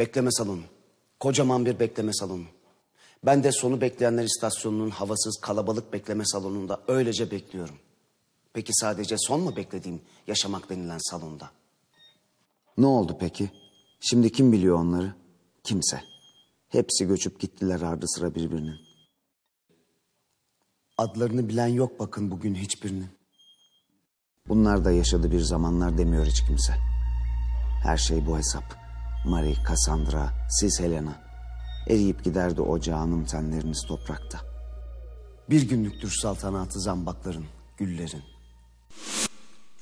Bekleme salonu. Kocaman bir bekleme salonu. Ben de sonu bekleyenler istasyonunun havasız kalabalık bekleme salonunda öylece bekliyorum. Peki sadece son mu beklediğim yaşamak denilen salonda? Ne oldu peki? Şimdi kim biliyor onları? Kimse. Hepsi göçüp gittiler ardı sıra birbirinin. Adlarını bilen yok bakın bugün hiçbirinin. Bunlar da yaşadı bir zamanlar demiyor hiç kimse. Her şey bu hesap. Marie, Cassandra, siz Helena. Eriyip giderdi o canım tenleriniz toprakta. Bir günlüktür saltanatı zambakların, güllerin.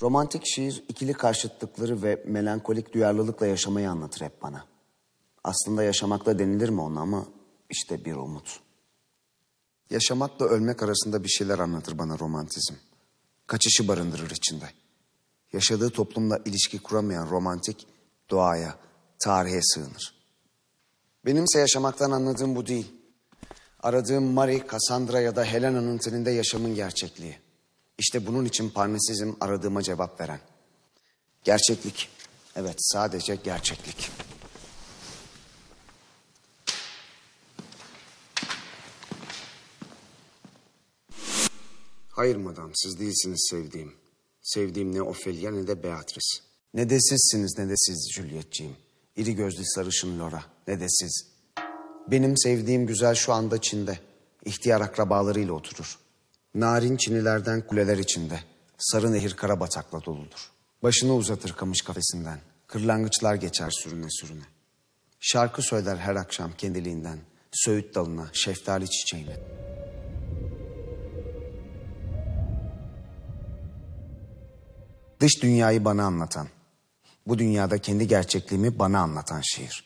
Romantik şiir ikili karşıtlıkları ve melankolik duyarlılıkla yaşamayı anlatır hep bana. Aslında yaşamakla denilir mi ona ama işte bir umut. Yaşamakla ölmek arasında bir şeyler anlatır bana romantizm. Kaçışı barındırır içinde. Yaşadığı toplumla ilişki kuramayan romantik doğaya, tarihe sığınır. Benimse yaşamaktan anladığım bu değil. Aradığım Marie, Cassandra ya da Helena'nın teninde yaşamın gerçekliği. İşte bunun için Parnasizm aradığıma cevap veren. Gerçeklik. Evet sadece gerçeklik. Hayır madam siz değilsiniz sevdiğim. Sevdiğim ne Ofelia ne de Beatrice. Ne de sizsiniz ne de siz Juliet'ciğim. İri gözlü sarışın Laura ne de siz. Benim sevdiğim güzel şu anda Çin'de. İhtiyar akrabalarıyla oturur. Narin çinilerden kuleler içinde. Sarı nehir kara batakla doludur. Başını uzatır kamış kafesinden. Kırlangıçlar geçer sürüne sürüne. Şarkı söyler her akşam kendiliğinden. Söğüt dalına, şeftali çiçeğine. Dış dünyayı bana anlatan, bu dünyada kendi gerçekliğimi bana anlatan şiir.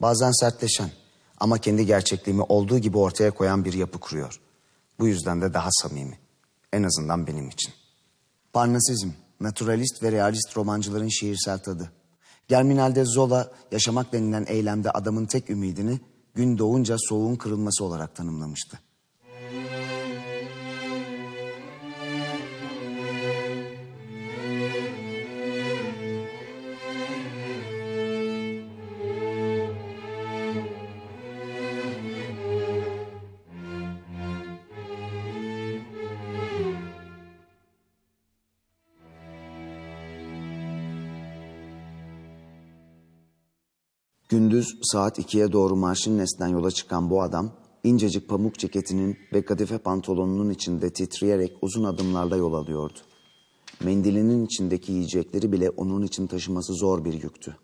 Bazen sertleşen ama kendi gerçekliğimi olduğu gibi ortaya koyan bir yapı kuruyor. Bu yüzden de daha samimi. En azından benim için. Parnasizm, naturalist ve realist romancıların şiirsel tadı. Germinal'de Zola yaşamak denilen eylemde adamın tek ümidini gün doğunca soğuğun kırılması olarak tanımlamıştı. Gündüz saat ikiye doğru Marşinnes'ten yola çıkan bu adam incecik pamuk ceketinin ve kadife pantolonunun içinde titreyerek uzun adımlarla yol alıyordu. Mendilinin içindeki yiyecekleri bile onun için taşıması zor bir yüktü.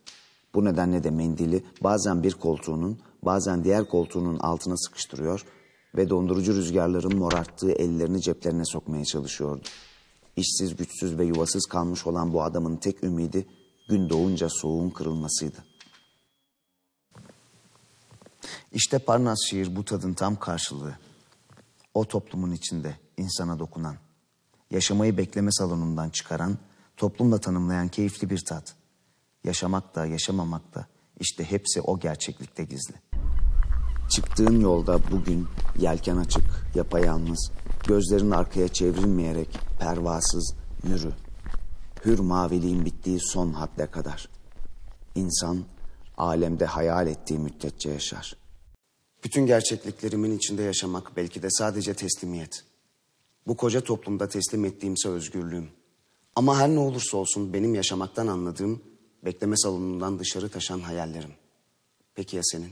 Bu nedenle de mendili bazen bir koltuğunun bazen diğer koltuğunun altına sıkıştırıyor ve dondurucu rüzgarların morarttığı ellerini ceplerine sokmaya çalışıyordu. İşsiz, güçsüz ve yuvasız kalmış olan bu adamın tek ümidi gün doğunca soğuğun kırılmasıydı. İşte Parnas şiir bu tadın tam karşılığı. O toplumun içinde insana dokunan, yaşamayı bekleme salonundan çıkaran, toplumla tanımlayan keyifli bir tat. Yaşamak da yaşamamak da işte hepsi o gerçeklikte gizli. Çıktığın yolda bugün yelken açık, yapayalnız, gözlerin arkaya çevrilmeyerek pervasız yürü. Hür maviliğin bittiği son hadde kadar. İnsan alemde hayal ettiği müddetçe yaşar. Bütün gerçekliklerimin içinde yaşamak belki de sadece teslimiyet. Bu koca toplumda teslim ettiğimse özgürlüğüm. Ama her ne olursa olsun benim yaşamaktan anladığım bekleme salonundan dışarı taşan hayallerim. Peki ya senin?